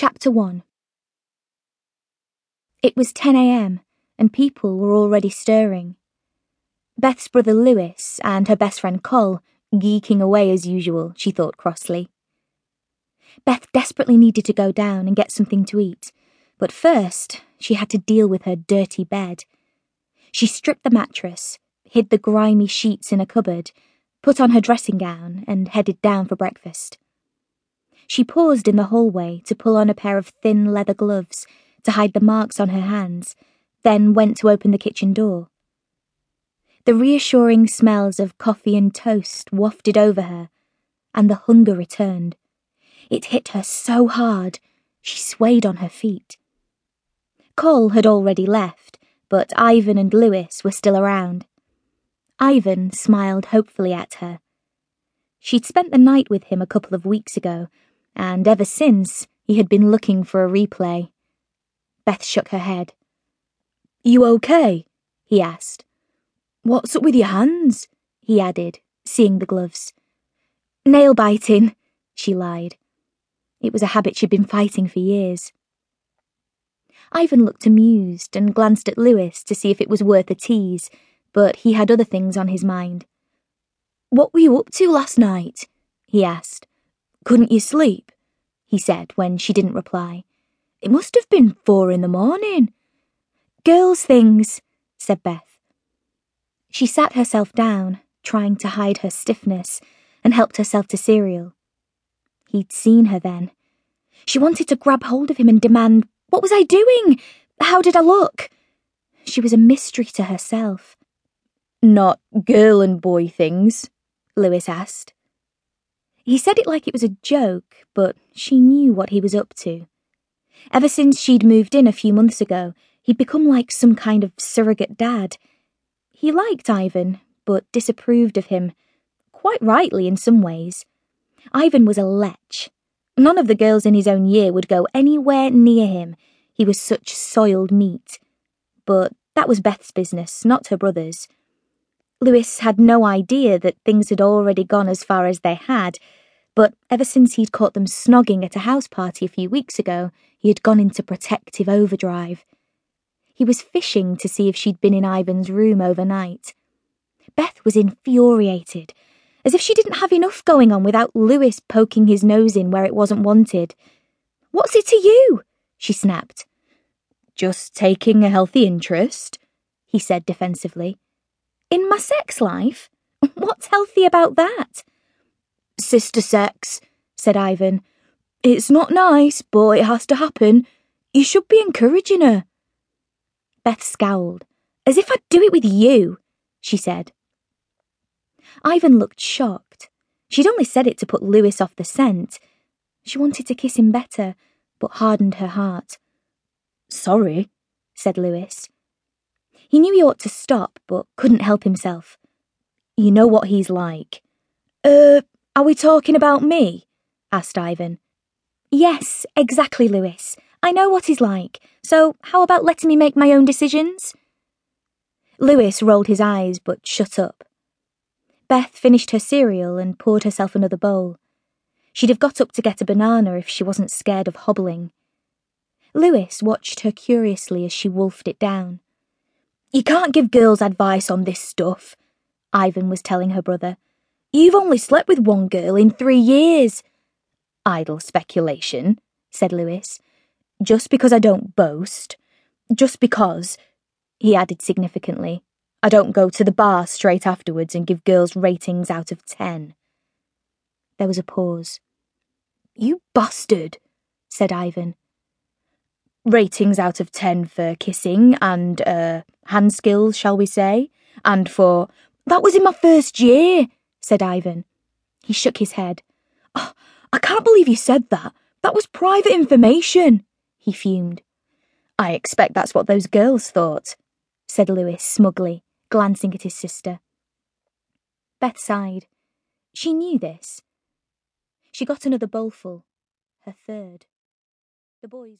Chapter 1 It was 10 a.m., and people were already stirring. Beth's brother Lewis and her best friend Col geeking away as usual, she thought crossly. Beth desperately needed to go down and get something to eat, but first she had to deal with her dirty bed. She stripped the mattress, hid the grimy sheets in a cupboard, put on her dressing gown, and headed down for breakfast. She paused in the hallway to pull on a pair of thin leather gloves to hide the marks on her hands, then went to open the kitchen door. The reassuring smells of coffee and toast wafted over her, and the hunger returned. It hit her so hard, she swayed on her feet. Cole had already left, but Ivan and Lewis were still around. Ivan smiled hopefully at her. She'd spent the night with him a couple of weeks ago, and ever since he had been looking for a replay. Beth shook her head. You okay? he asked. What's up with your hands? he added, seeing the gloves. Nail biting, she lied. It was a habit she'd been fighting for years. Ivan looked amused and glanced at Lewis to see if it was worth a tease, but he had other things on his mind. What were you up to last night? he asked. Couldn't you sleep? he said when she didn't reply. It must have been four in the morning. Girls' things, said Beth. She sat herself down, trying to hide her stiffness, and helped herself to cereal. He'd seen her then. She wanted to grab hold of him and demand, What was I doing? How did I look? She was a mystery to herself. Not girl and boy things? Lewis asked. He said it like it was a joke, but she knew what he was up to. Ever since she'd moved in a few months ago, he'd become like some kind of surrogate dad. He liked Ivan, but disapproved of him. Quite rightly in some ways. Ivan was a lech. None of the girls in his own year would go anywhere near him. He was such soiled meat. But that was Beth's business, not her brother's. Lewis had no idea that things had already gone as far as they had, but ever since he'd caught them snogging at a house party a few weeks ago, he had gone into protective overdrive. He was fishing to see if she'd been in Ivan's room overnight. Beth was infuriated, as if she didn't have enough going on without Lewis poking his nose in where it wasn't wanted. What's it to you? she snapped. Just taking a healthy interest, he said defensively. In my sex life? What's healthy about that? Sister sex, said Ivan. It's not nice, but it has to happen. You should be encouraging her. Beth scowled. As if I'd do it with you, she said. Ivan looked shocked. She'd only said it to put Lewis off the scent. She wanted to kiss him better, but hardened her heart. Sorry, said Lewis. He knew he ought to stop, but couldn't help himself. You know what he's like. Uh, are we talking about me? asked Ivan. Yes, exactly, Lewis. I know what he's like, so how about letting me make my own decisions? Lewis rolled his eyes but shut up. Beth finished her cereal and poured herself another bowl. She'd have got up to get a banana if she wasn't scared of hobbling. Lewis watched her curiously as she wolfed it down. You can't give girls advice on this stuff, Ivan was telling her brother. You've only slept with one girl in three years. Idle speculation, said Lewis. Just because I don't boast. Just because, he added significantly, I don't go to the bar straight afterwards and give girls ratings out of ten. There was a pause. You bastard, said Ivan. Ratings out of ten for kissing and, uh, hand skills, shall we say? And for. That was in my first year, said Ivan. He shook his head. Oh, I can't believe you said that. That was private information, he fumed. I expect that's what those girls thought, said Lewis smugly, glancing at his sister. Beth sighed. She knew this. She got another bowlful, her third. The boys